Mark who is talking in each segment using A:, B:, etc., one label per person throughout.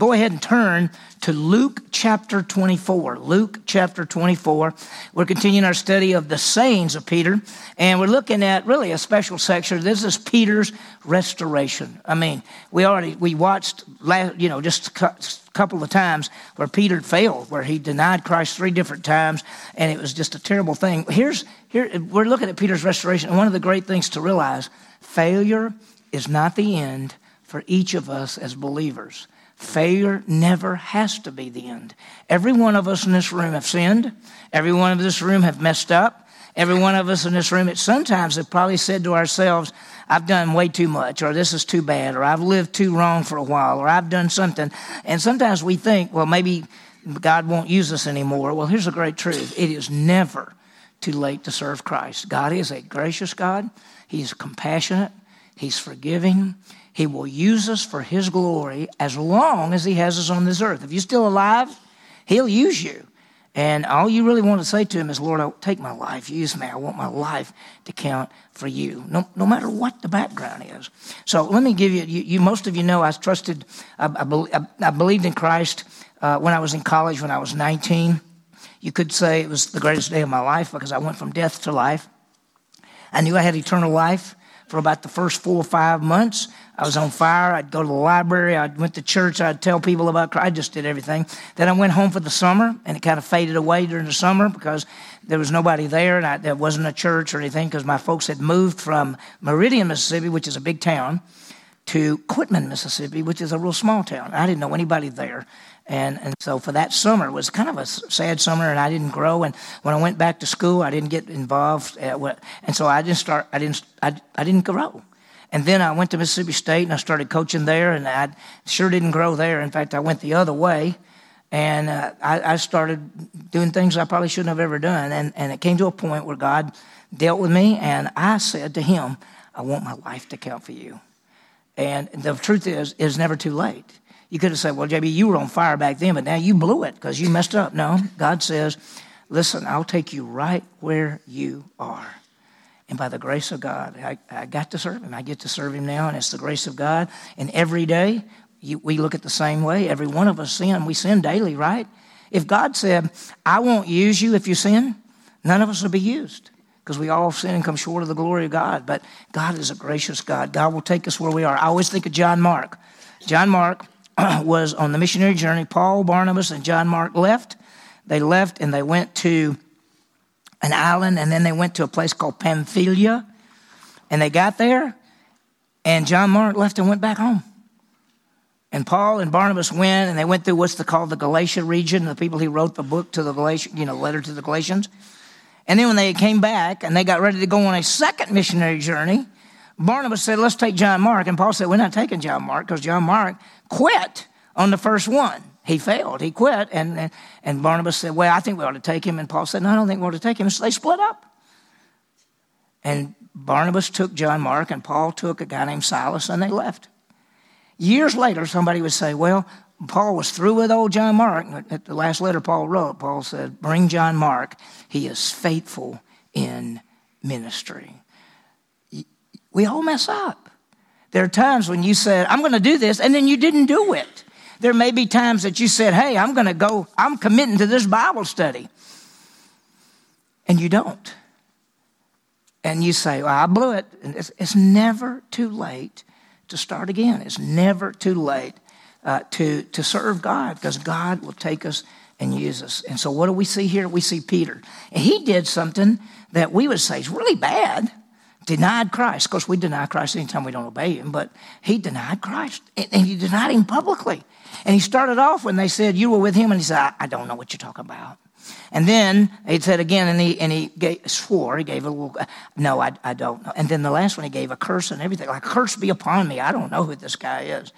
A: Go ahead and turn to Luke chapter 24. Luke chapter 24. We're continuing our study of the sayings of Peter, and we're looking at really a special section. This is Peter's restoration. I mean, we already we watched, last, you know, just a couple of times where Peter failed, where he denied Christ three different times, and it was just a terrible thing. Here's here we're looking at Peter's restoration, and one of the great things to realize: failure is not the end for each of us as believers. Failure never has to be the end. Every one of us in this room have sinned. Every one of this room have messed up. Every one of us in this room at sometimes have probably said to ourselves, I've done way too much, or this is too bad, or I've lived too wrong for a while, or I've done something. And sometimes we think, well, maybe God won't use us anymore. Well, here's a great truth it is never too late to serve Christ. God is a gracious God, He's compassionate, He's forgiving, he will use us for His glory as long as He has us on this earth. If you're still alive, He'll use you. And all you really want to say to Him is, Lord, I'll take my life, use me. I want my life to count for you, no, no matter what the background is. So let me give you, you, you most of you know I trusted, I, I, I believed in Christ uh, when I was in college when I was 19. You could say it was the greatest day of my life because I went from death to life. I knew I had eternal life for about the first four or five months. I was on fire. I'd go to the library. I went to church. I'd tell people about Christ. I just did everything. Then I went home for the summer, and it kind of faded away during the summer because there was nobody there, and I, there wasn't a church or anything because my folks had moved from Meridian, Mississippi, which is a big town, to Quitman, Mississippi, which is a real small town. I didn't know anybody there. And, and so for that summer, it was kind of a sad summer, and I didn't grow. And when I went back to school, I didn't get involved. At, and so I didn't start, I didn't, I, I didn't grow. And then I went to Mississippi State and I started coaching there, and I sure didn't grow there. In fact, I went the other way, and uh, I, I, started doing things I probably shouldn't have ever done. And, and it came to a point where God dealt with me, and I said to Him, I want my life to count for you. And the truth is, it's never too late. You could have said, Well, JB, you were on fire back then, but now you blew it because you messed up. No, God says, Listen, I'll take you right where you are. And by the grace of God, I, I got to serve Him. I get to serve Him now, and it's the grace of God. And every day, you, we look at the same way. Every one of us sin. We sin daily, right? If God said, I won't use you if you sin, none of us will be used because we all sin and come short of the glory of God. But God is a gracious God. God will take us where we are. I always think of John Mark. John Mark was on the missionary journey. Paul, Barnabas, and John Mark left. They left and they went to an island, and then they went to a place called Pamphylia. And they got there, and John Mark left and went back home. And Paul and Barnabas went, and they went through what's called the Galatia region, the people he wrote the book to the Galatians, you know, letter to the Galatians. And then when they came back and they got ready to go on a second missionary journey, Barnabas said, Let's take John Mark. And Paul said, We're not taking John Mark because John Mark quit on the first one he failed. He quit. And, and Barnabas said, Well, I think we ought to take him. And Paul said, No, I don't think we ought to take him. So they split up. And Barnabas took John Mark, and Paul took a guy named Silas, and they left. Years later, somebody would say, Well, Paul was through with old John Mark. At the last letter Paul wrote, Paul said, Bring John Mark. He is faithful in ministry. We all mess up. There are times when you said, I'm going to do this, and then you didn't do it. There may be times that you said, Hey, I'm going to go, I'm committing to this Bible study. And you don't. And you say, Well, I blew it. And it's, it's never too late to start again. It's never too late uh, to, to serve God because God will take us and use us. And so, what do we see here? We see Peter. And he did something that we would say is really bad denied Christ. Of course, we deny Christ anytime we don't obey him, but he denied Christ. And he denied him publicly. And he started off when they said, You were with him, and he said, I, don't know what you're talking about. And then he said again, and he, and he gave, swore, he gave a little, no, I, I don't know. And then the last one, he gave a curse and everything, like, curse be upon me. I don't know who this guy is.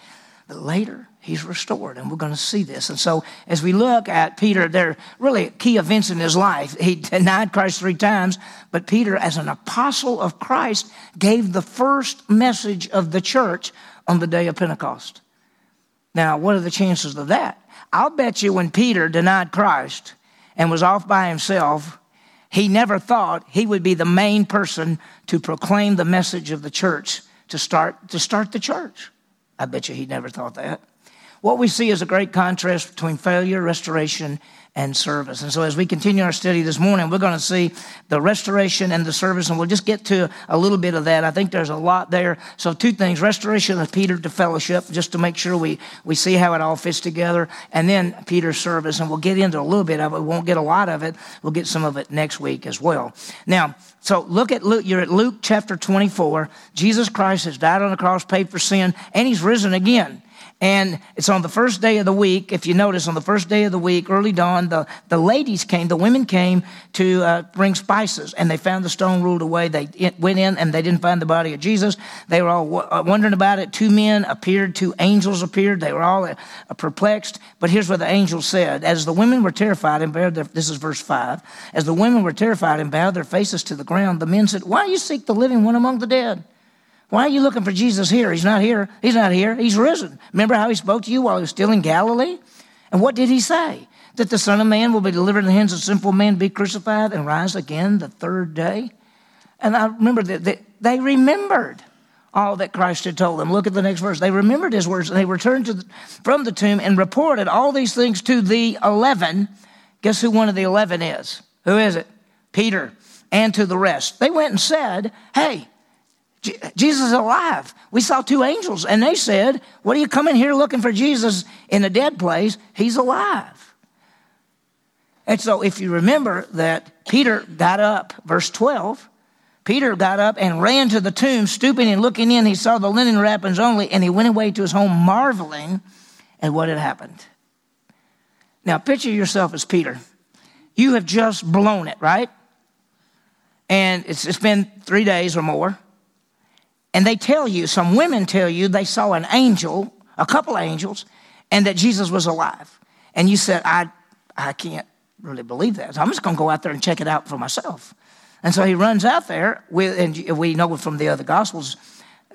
A: But later, he's restored, and we're going to see this. And so, as we look at Peter, there are really key events in his life. He denied Christ three times, but Peter, as an apostle of Christ, gave the first message of the church on the day of Pentecost. Now, what are the chances of that? I'll bet you when Peter denied Christ and was off by himself, he never thought he would be the main person to proclaim the message of the church to start to start the church. I bet you he never thought that. What we see is a great contrast between failure, restoration, and service. And so, as we continue our study this morning, we're going to see the restoration and the service, and we'll just get to a little bit of that. I think there's a lot there. So, two things restoration of Peter to fellowship, just to make sure we, we see how it all fits together, and then Peter's service. And we'll get into a little bit of it. We won't get a lot of it. We'll get some of it next week as well. Now, so look at Luke, you're at Luke chapter 24. Jesus Christ has died on the cross, paid for sin, and he's risen again. And it's on the first day of the week. If you notice, on the first day of the week, early dawn, the, the ladies came, the women came to uh, bring spices, and they found the stone rolled away. They went in and they didn't find the body of Jesus. They were all w- uh, wondering about it. Two men appeared, two angels appeared. They were all uh, perplexed. But here's what the angel said As the women were terrified and bowed their, this is verse 5, as the women were terrified and bowed their faces to the ground, the men said, Why do you seek the living one among the dead? Why are you looking for Jesus here? He's not here. He's not here. He's risen. Remember how he spoke to you while he was still in Galilee? And what did he say? That the Son of Man will be delivered in the hands of sinful men, be crucified, and rise again the third day. And I remember that they remembered all that Christ had told them. Look at the next verse. They remembered his words and they returned the, from the tomb and reported all these things to the eleven. Guess who one of the eleven is? Who is it? Peter and to the rest. They went and said, Hey, Jesus is alive. We saw two angels, and they said, What are you coming here looking for Jesus in a dead place? He's alive. And so, if you remember that Peter got up, verse 12, Peter got up and ran to the tomb, stooping and looking in. He saw the linen wrappings only, and he went away to his home, marveling at what had happened. Now, picture yourself as Peter. You have just blown it, right? And it's, it's been three days or more and they tell you, some women tell you they saw an angel, a couple angels, and that Jesus was alive. And you said, I, I can't really believe that. So I'm just going to go out there and check it out for myself. And so he runs out there with, and we know from the other gospels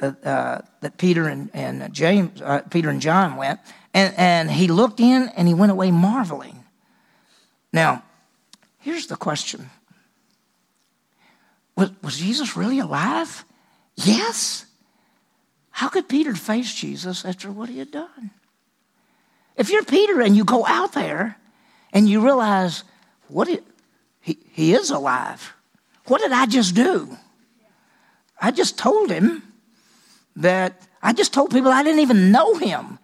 A: uh, uh, that Peter and, and James, uh, Peter and John went, and, and he looked in and he went away marveling. Now, here's the question: Was, was Jesus really alive? Yes. How could Peter face Jesus after what he had done? If you're Peter and you go out there and you realize what he, he is alive, what did I just do? I just told him that I just told people I didn't even know him.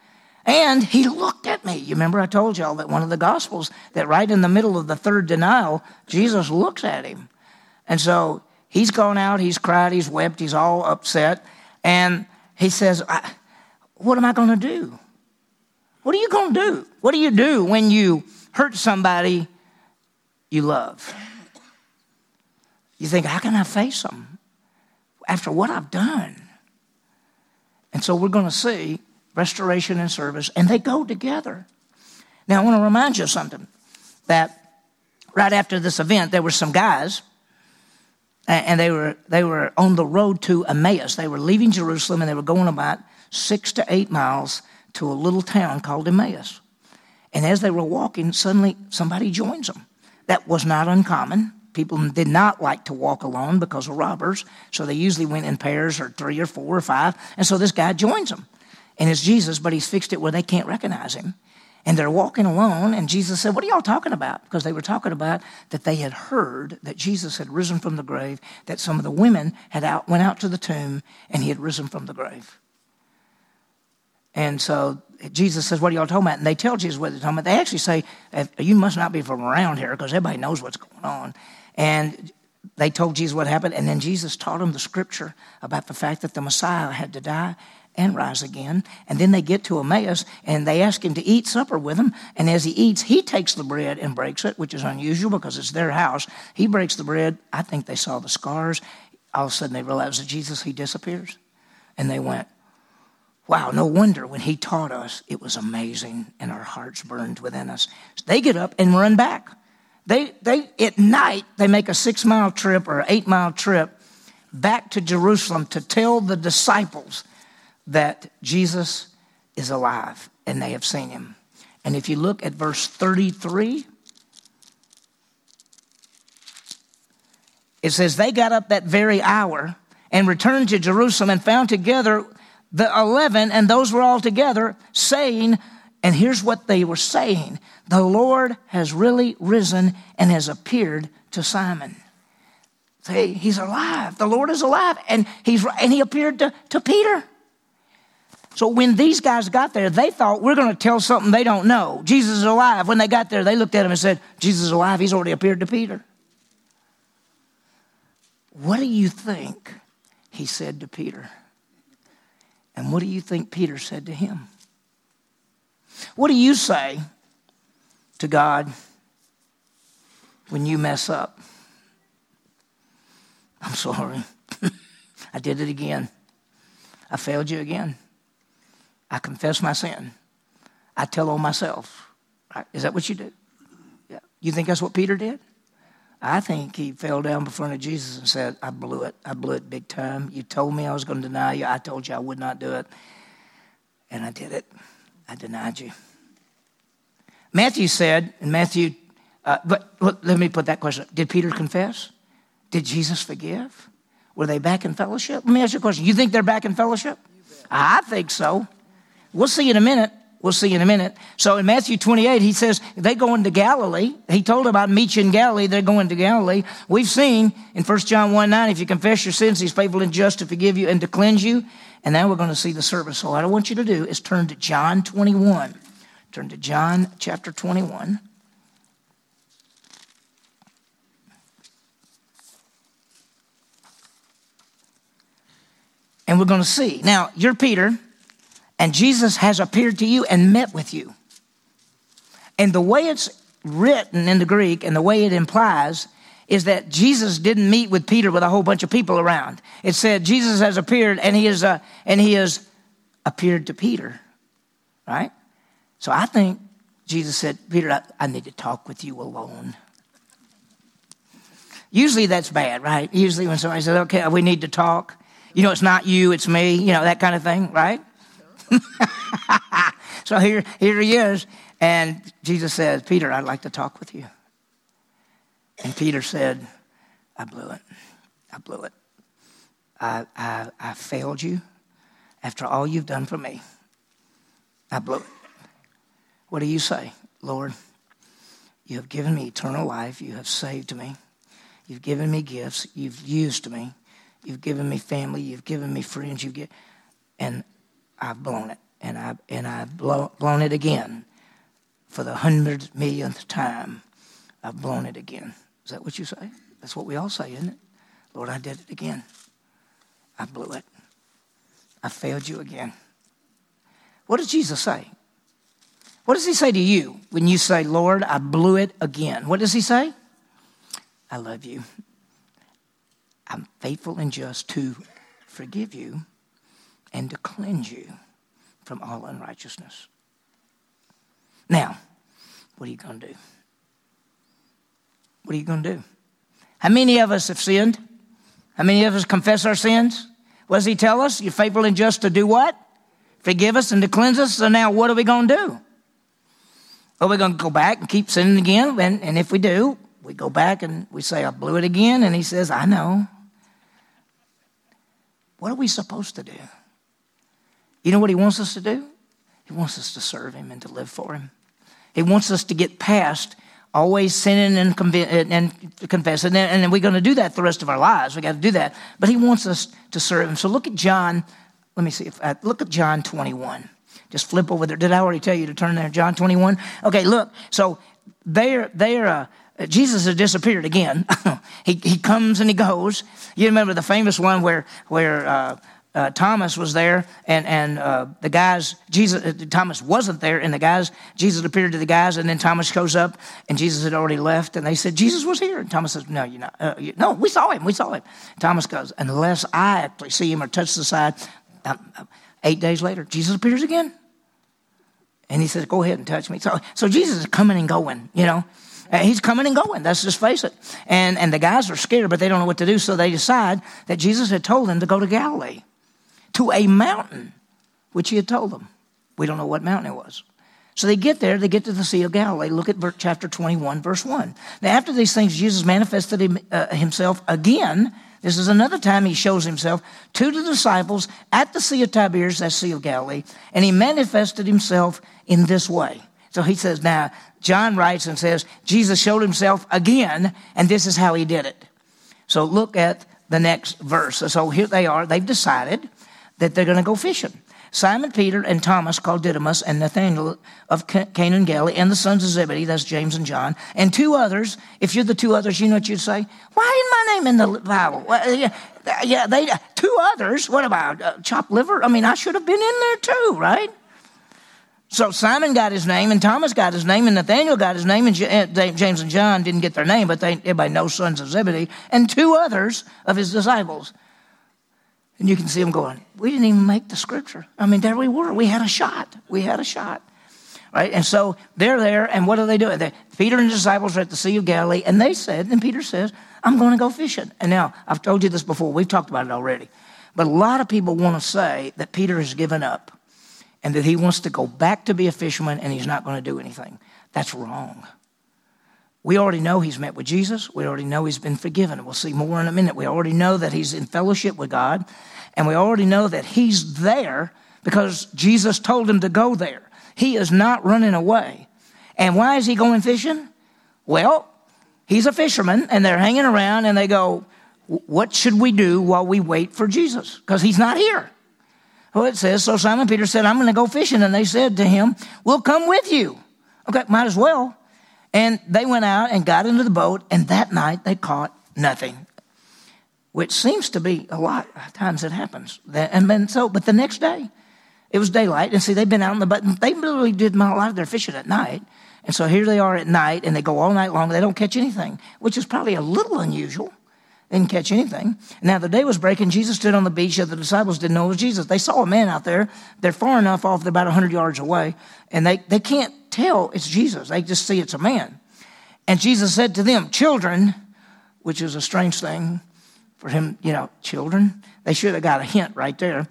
A: And he looked at me. You remember I told y'all that one of the gospels that right in the middle of the third denial, Jesus looks at him. And so He's gone out, he's cried, he's wept, he's all upset. And he says, What am I going to do? What are you going to do? What do you do when you hurt somebody you love? You think, How can I face them after what I've done? And so we're going to see restoration and service, and they go together. Now, I want to remind you of something that right after this event, there were some guys and they were, they were on the road to Emmaus. They were leaving Jerusalem and they were going about six to eight miles to a little town called Emmaus. And as they were walking, suddenly somebody joins them. That was not uncommon. People did not like to walk alone because of robbers, so they usually went in pairs or three or four or five. And so this guy joins them. And it's Jesus, but he's fixed it where they can't recognize him. And they're walking alone, and Jesus said, What are y'all talking about? Because they were talking about that they had heard that Jesus had risen from the grave, that some of the women had out, went out to the tomb, and he had risen from the grave. And so Jesus says, What are y'all talking about? And they tell Jesus what they're talking about. They actually say, You must not be from around here because everybody knows what's going on. And they told Jesus what happened. And then Jesus taught them the scripture about the fact that the Messiah had to die and rise again. And then they get to Emmaus and they ask him to eat supper with them. And as he eats, he takes the bread and breaks it, which is unusual because it's their house. He breaks the bread. I think they saw the scars. All of a sudden they realize that Jesus, he disappears. And they went, Wow, no wonder when he taught us, it was amazing and our hearts burned within us. So they get up and run back. They, they, at night, they make a six mile trip or eight mile trip back to Jerusalem to tell the disciples that Jesus is alive and they have seen him. And if you look at verse 33, it says, They got up that very hour and returned to Jerusalem and found together the eleven, and those were all together, saying, And here's what they were saying The Lord has really risen and has appeared to Simon. Say, he's alive. The Lord is alive. And, he's, and he appeared to, to Peter. So when these guys got there, they thought, we're going to tell something they don't know. Jesus is alive. When they got there, they looked at him and said, Jesus is alive. He's already appeared to Peter. What do you think he said to Peter? And what do you think Peter said to him? What do you say to God when you mess up? I'm sorry. I did it again. I failed you again. I confess my sin. I tell on myself. Is that what you do? Yeah. You think that's what Peter did? I think he fell down before Jesus and said, I blew it. I blew it big time. You told me I was going to deny you. I told you I would not do it. And I did it. I denied you. Matthew said, in Matthew, uh, but let me put that question Did Peter confess? Did Jesus forgive? Were they back in fellowship? Let me ask you a question. You think they're back in fellowship? I think so. We'll see in a minute. We'll see in a minute. So in Matthew 28, he says they go into Galilee. He told about meet you in Galilee. They're going to Galilee. We've seen in 1 John 1 9, if you confess your sins, he's faithful and just to forgive you and to cleanse you. And now we're going to see the service. So what I want you to do is turn to John 21. Turn to John chapter 21. And we're going to see. Now, you're Peter and Jesus has appeared to you and met with you. And the way it's written in the Greek and the way it implies is that Jesus didn't meet with Peter with a whole bunch of people around. It said Jesus has appeared and he is uh, and he has appeared to Peter. Right? So I think Jesus said, Peter, I, I need to talk with you alone. Usually that's bad, right? Usually when somebody says, okay, we need to talk, you know, it's not you, it's me, you know, that kind of thing, right? so here, here he is. And Jesus says, Peter, I'd like to talk with you. And Peter said, I blew it. I blew it. I, I, I failed you after all you've done for me. I blew it. What do you say, Lord? You have given me eternal life. You have saved me. You've given me gifts. You've used me. You've given me family. You've given me friends. You've and I've blown it, and I've, and I've blow, blown it again for the hundred millionth time. I've blown it again. Is that what you say? That's what we all say, isn't it? Lord, I did it again. I blew it. I failed you again. What does Jesus say? What does he say to you when you say, Lord, I blew it again? What does he say? I love you. I'm faithful and just to forgive you and to cleanse you from all unrighteousness. Now, what are you going to do? What are you going to do? How many of us have sinned? How many of us confess our sins? What does he tell us? You're faithful and just to do what? Forgive us and to cleanse us. So now what are we going to do? Are we going to go back and keep sinning again? And, and if we do, we go back and we say, I blew it again. And he says, I know. What are we supposed to do? You know what he wants us to do? He wants us to serve him and to live for him. He wants us to get past always sinning and, conv- and confessing. And, we're going to do that the rest of our lives. We got to do that. But he wants us to serve him. So look at John. Let me see if I, look at John 21. Just flip over there. Did I already tell you to turn there? John 21. Okay, look. So they're they're uh, Jesus has disappeared again. he he comes and he goes. You remember the famous one where where. Uh, uh, Thomas was there, and and uh, the guys, Jesus, uh, Thomas wasn't there, and the guys, Jesus appeared to the guys, and then Thomas shows up, and Jesus had already left, and they said Jesus was here, and Thomas says, No, you're not. Uh, you, no, we saw him, we saw him. Thomas goes, unless I actually see him or touch the side. Um, eight days later, Jesus appears again, and he says, Go ahead and touch me. So, so Jesus is coming and going, you know. Uh, he's coming and going. Let's just face it. And, and the guys are scared, but they don't know what to do. So they decide that Jesus had told them to go to Galilee to a mountain, which he had told them. We don't know what mountain it was. So they get there, they get to the Sea of Galilee. Look at chapter 21, verse 1. Now, after these things, Jesus manifested him, uh, himself again This is another time he shows himself to the disciples at the Sea of Tiberias, that Sea of Galilee, and he manifested himself in this way. So he says, now, John writes and says, Jesus showed himself again, and this is how he did it. So look at the next verse. So here they are. They've decided that they're going to go fishing. Simon Peter and Thomas called Didymus and Nathanael of Cana and Galilee and the sons of Zebedee, that's James and John, and two others. If you're the two others, you know what you'd say? Why isn't my name in the Bible? Well, uh, yeah, uh, yeah, they uh, two others. What about uh, chopped liver? I mean, I should have been in there too, right? So Simon got his name, and Thomas got his name, and Nathaniel got his name, and James and John didn't get their name, but they, everybody knows sons of Zebedee, and two others of his disciples. And you can see them going, we didn't even make the scripture. I mean, there we were. We had a shot. We had a shot. Right? And so they're there, and what are they doing? They, Peter and the disciples are at the Sea of Galilee, and they said, and Peter says, I'm going to go fishing. And now, I've told you this before, we've talked about it already. But a lot of people want to say that Peter has given up and that he wants to go back to be a fisherman and he's not going to do anything. That's wrong. We already know he's met with Jesus. We already know he's been forgiven. We'll see more in a minute. We already know that he's in fellowship with God. And we already know that he's there because Jesus told him to go there. He is not running away. And why is he going fishing? Well, he's a fisherman and they're hanging around and they go, What should we do while we wait for Jesus? Because he's not here. Well, it says, so Simon Peter said, I'm going to go fishing. And they said to him, We'll come with you. Okay, might as well. And they went out and got into the boat, and that night they caught nothing, which seems to be a lot of times it happens. And then so, but the next day, it was daylight, and see, they've been out in the boat. They literally did a lot of their fishing at night. And so here they are at night, and they go all night long. They don't catch anything, which is probably a little unusual They didn't catch anything. Now the day was breaking. Jesus stood on the beach. And the disciples didn't know it was Jesus. They saw a man out there. They're far enough off, they're about 100 yards away, and they, they can't tell it's Jesus. They just see it's a man. And Jesus said to them, Children, which is a strange thing for him, you know, children. They should have got a hint right there.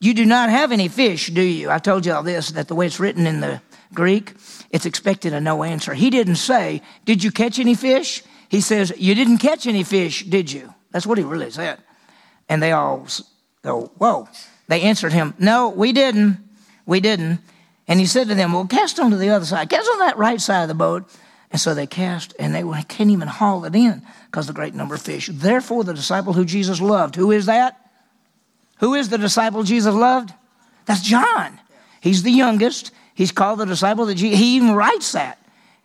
A: You do not have any fish, do you? I told you all this, that the way it's written in the Greek, it's expected a no answer. He didn't say, Did you catch any fish? He says, You didn't catch any fish, did you? That's what he really said. And they all go, Whoa. They answered him, No, we didn't. We didn't. And he said to them, Well, cast on to the other side. Cast on that right side of the boat. And so they cast, and they can't even haul it in because of the great number of fish. Therefore, the disciple who Jesus loved, who is that? Who is the disciple Jesus loved? That's John. He's the youngest. He's called the disciple that Jesus, he even writes that.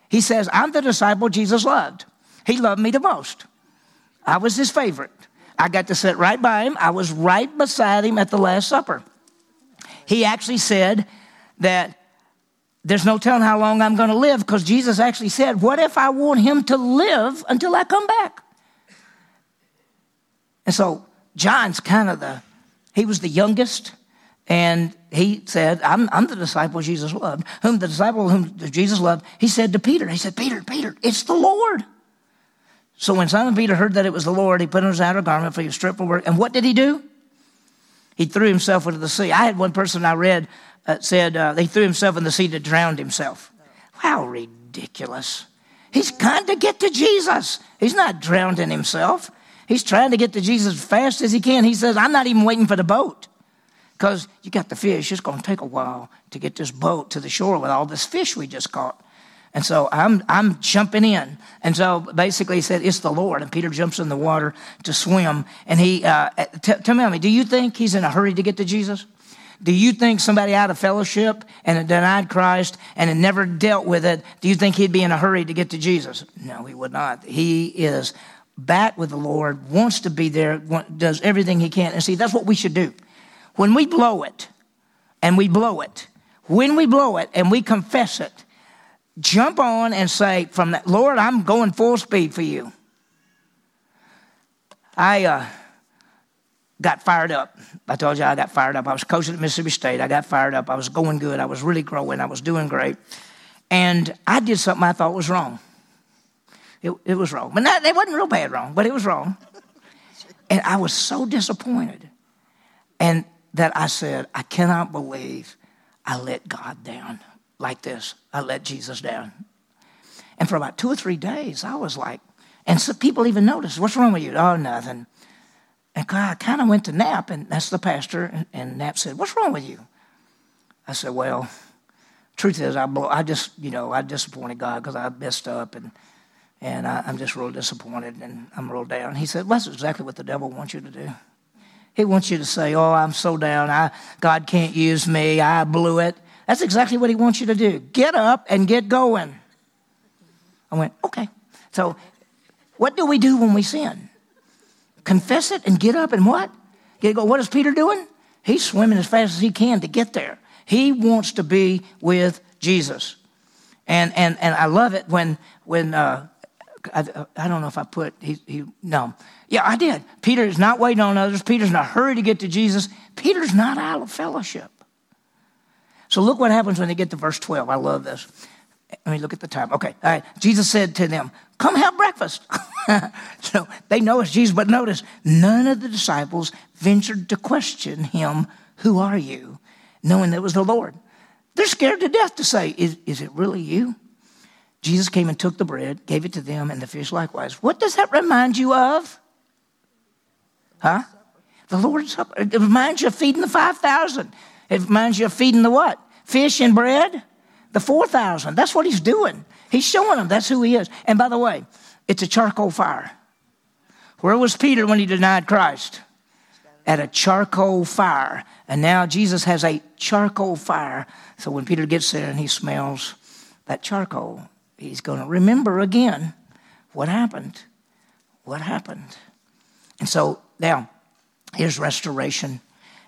A: He says, I'm the disciple Jesus loved. He loved me the most. I was his favorite. I got to sit right by him. I was right beside him at the Last Supper. He actually said that there's no telling how long I'm going to live because Jesus actually said, What if I want him to live until I come back? And so John's kind of the, he was the youngest. And he said, I'm, I'm the disciple Jesus loved. Whom the disciple whom Jesus loved, he said to Peter, he said, Peter, Peter, it's the Lord. So when Simon Peter heard that it was the Lord, he put on his outer garment for his strip for work. And what did he do? He threw himself into the sea. I had one person I read uh, said uh, he threw himself in the sea to drown himself. How ridiculous. He's trying to get to Jesus. He's not drowning himself. He's trying to get to Jesus as fast as he can. He says, I'm not even waiting for the boat because you got the fish. It's going to take a while to get this boat to the shore with all this fish we just caught. And so I'm, I'm jumping in. And so basically he said, It's the Lord. And Peter jumps in the water to swim. And he, uh, t- tell me, do you think he's in a hurry to get to Jesus? Do you think somebody out of fellowship and had denied Christ and had never dealt with it, do you think he'd be in a hurry to get to Jesus? No, he would not. He is back with the Lord, wants to be there, does everything he can. And see, that's what we should do. When we blow it, and we blow it, when we blow it and we confess it, jump on and say, from that, Lord, I'm going full speed for you. I uh, got fired up. I told you I got fired up. I was coaching at Mississippi State. I got fired up. I was going good. I was really growing. I was doing great. And I did something I thought was wrong. It, it was wrong. But not, it wasn't real bad wrong, but it was wrong. And I was so disappointed. And that I said, I cannot believe I let God down like this. I let Jesus down. And for about two or three days, I was like, And so people even noticed, what's wrong with you? Oh, nothing. And I kind of went to Nap, and that's the pastor. And, and Nap said, What's wrong with you? I said, Well, truth is, I, I just, you know, I disappointed God because I messed up and, and I, am just real disappointed and I'm real down. He said, well, That's exactly what the devil wants you to do. He wants you to say, Oh, I'm so down. I, God can't use me. I blew it. That's exactly what he wants you to do. Get up and get going. I went, Okay. So, what do we do when we sin? confess it and get up and what? Get go. What is Peter doing? He's swimming as fast as he can to get there. He wants to be with Jesus. And and and I love it when when uh, I, I don't know if I put he, he no yeah I did. Peter is not waiting on others. Peter's in a hurry to get to Jesus. Peter's not out of fellowship. So look what happens when they get to verse twelve. I love this. Let me look at the time. Okay, all right. Jesus said to them, Come have breakfast. so they know it's Jesus, but notice none of the disciples ventured to question him, Who are you? knowing that it was the Lord. They're scared to death to say, Is, is it really you? Jesus came and took the bread, gave it to them, and the fish likewise. What does that remind you of? Huh? The Lord's Supper. It reminds you of feeding the 5,000. It reminds you of feeding the what? Fish and bread? The 4,000. That's what he's doing. He's showing them that's who he is. And by the way, it's a charcoal fire. Where was Peter when he denied Christ? At a charcoal fire. And now Jesus has a charcoal fire. So when Peter gets there and he smells that charcoal, he's going to remember again what happened. What happened. And so now, here's restoration.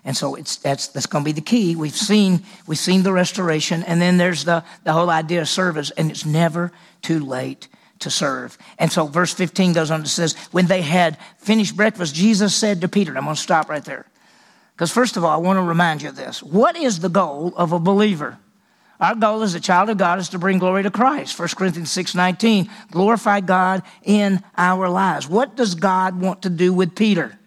A: And so it's, that's, that's going to be the key. We've seen, we've seen the restoration, and then there's the, the whole idea of service, and it's never too late to serve. And so verse 15 goes on and says, When they had finished breakfast, Jesus said to Peter, I'm going to stop right there. Because first of all, I want to remind you of this. What is the goal of a believer? Our goal as a child of God is to bring glory to Christ. 1 Corinthians 6:19, glorify God in our lives. What does God want to do with Peter?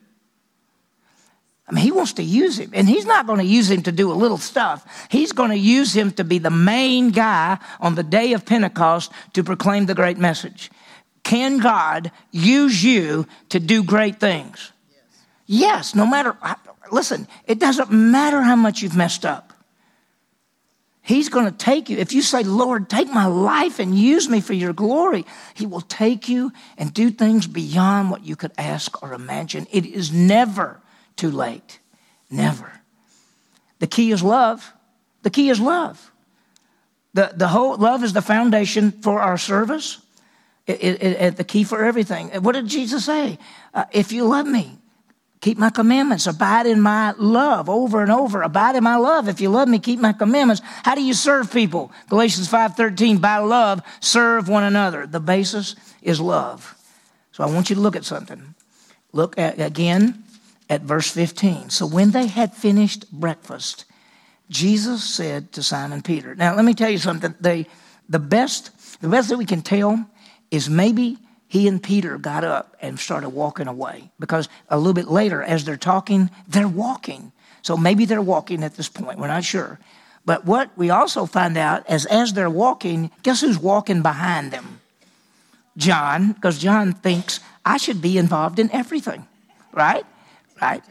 A: I mean, he wants to use him, and he's not going to use him to do a little stuff. He's going to use him to be the main guy on the day of Pentecost to proclaim the great message. Can God use you to do great things? Yes, yes no matter, listen, it doesn't matter how much you've messed up. He's going to take you. If you say, Lord, take my life and use me for your glory, He will take you and do things beyond what you could ask or imagine. It is never too late. Never. The key is love. The key is love. The, the whole love is the foundation for our service. It, it, it, the key for everything. What did Jesus say? Uh, if you love me, keep my commandments. Abide in my love over and over. Abide in my love. If you love me, keep my commandments. How do you serve people? Galatians 5:13. By love, serve one another. The basis is love. So I want you to look at something. Look at again at verse 15. So when they had finished breakfast, Jesus said to Simon Peter. Now let me tell you something. They, the best, the best that we can tell is maybe he and Peter got up and started walking away because a little bit later, as they're talking, they're walking. So maybe they're walking at this point. We're not sure. But what we also find out is as they're walking, guess who's walking behind them? John, because John thinks I should be involved in everything, right? Right?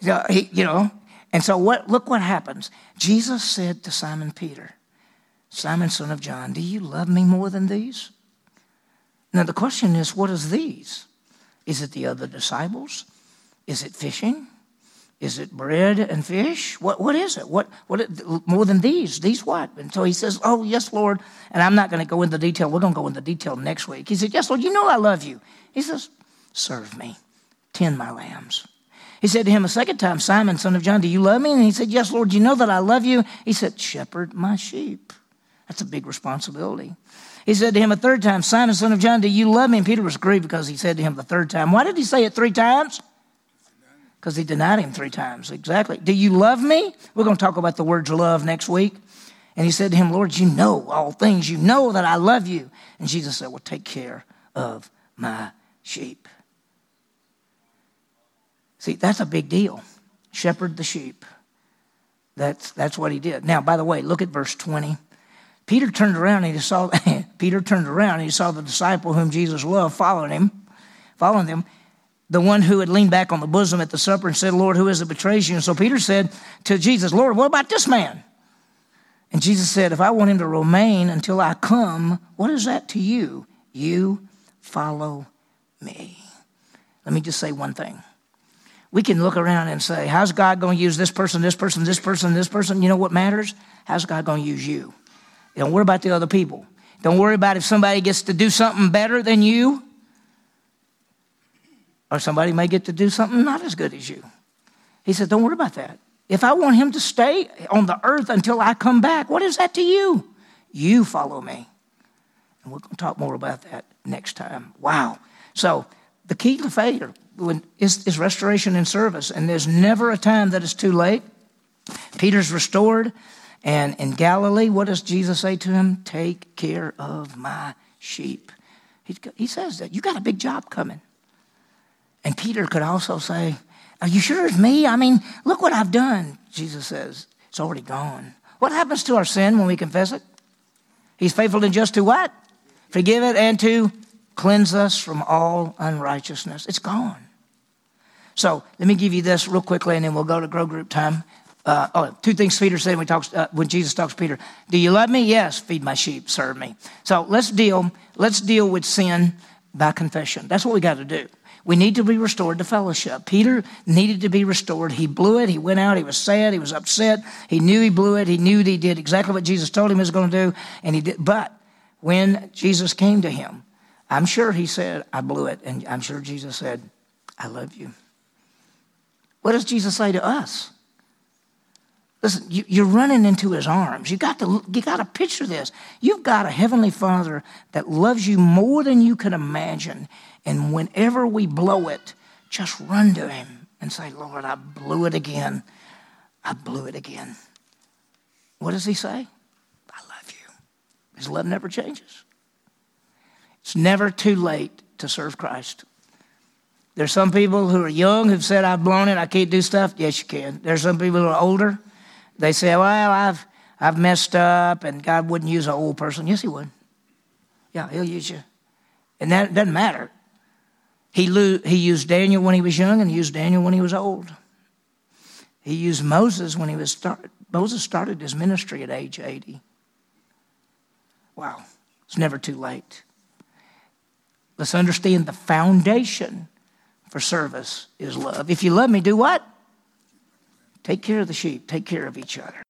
A: So he, you know, and so what? Look what happens. Jesus said to Simon Peter, Simon, son of John, do you love me more than these? Now the question is, what is these? Is it the other disciples? Is it fishing? Is it bread and fish? What, what is it? What, what, more than these? These what? And so he says, Oh, yes, Lord. And I'm not going to go into detail. We're going to go into detail next week. He said, Yes, Lord, you know I love you. He says, Serve me, tend my lambs. He said to him a second time, Simon, son of John, do you love me? And he said, Yes, Lord, you know that I love you. He said, Shepherd my sheep. That's a big responsibility. He said to him a third time, Simon, son of John, do you love me? And Peter was grieved because he said to him the third time. Why did he say it three times? Because he denied him three times. Exactly. Do you love me? We're going to talk about the words love next week. And he said to him, Lord, you know all things. You know that I love you. And Jesus said, Well, take care of my sheep. See, that's a big deal. Shepherd the sheep. That's, that's what he did. Now, by the way, look at verse 20. Peter turned around and he saw, Peter turned around and he saw the disciple whom Jesus loved following him, following them, the one who had leaned back on the bosom at the supper and said, Lord, who is it betrays you? And so Peter said to Jesus, Lord, what about this man? And Jesus said, If I want him to remain until I come, what is that to you? You follow me. Let me just say one thing. We can look around and say, How's God going to use this person, this person, this person, this person? You know what matters? How's God going to use you? Don't worry about the other people. Don't worry about if somebody gets to do something better than you, or somebody may get to do something not as good as you. He said, Don't worry about that. If I want him to stay on the earth until I come back, what is that to you? You follow me. And we're going to talk more about that next time. Wow. So, the key to failure is, is restoration and service, and there's never a time that it's too late. Peter's restored, and in Galilee, what does Jesus say to him? Take care of my sheep. He, he says that. You got a big job coming. And Peter could also say, Are you sure it's me? I mean, look what I've done. Jesus says, It's already gone. What happens to our sin when we confess it? He's faithful and just to what? Forgive it and to cleanse us from all unrighteousness. It's gone. So let me give you this real quickly, and then we'll go to grow group time. Uh, oh, two things Peter said when, talks, uh, when Jesus talks to Peter. Do you love me? Yes. Feed my sheep. Serve me. So let's deal. Let's deal with sin by confession. That's what we got to do. We need to be restored to fellowship. Peter needed to be restored. He blew it. He went out. He was sad. He was upset. He knew he blew it. He knew he did exactly what Jesus told him he was going to do, and he did. But when Jesus came to him, I'm sure he said, "I blew it," and I'm sure Jesus said, "I love you." What does Jesus say to us? Listen, you, are running into his arms. You got to you got to picture this. You've got a heavenly Father that loves you more than you can imagine. And whenever we blow it, just run to him and say, Lord, I blew it again. I blew it again. What does he say? I love you. His love never changes. It's never too late to serve Christ. There's some people who are young who've said, I've blown it, I can't do stuff. Yes, you can. There's some people who are older they say, well, I've, I've messed up and God wouldn't use an old person. Yes, He would. Yeah, He'll use you. And that doesn't matter. He, lo- he used Daniel when he was young and he used Daniel when he was old. He used Moses when he was start- Moses started his ministry at age 80. Wow, it's never too late. Let's understand the foundation for service is love. If you love me, do what? Take care of the sheep, take care of each other.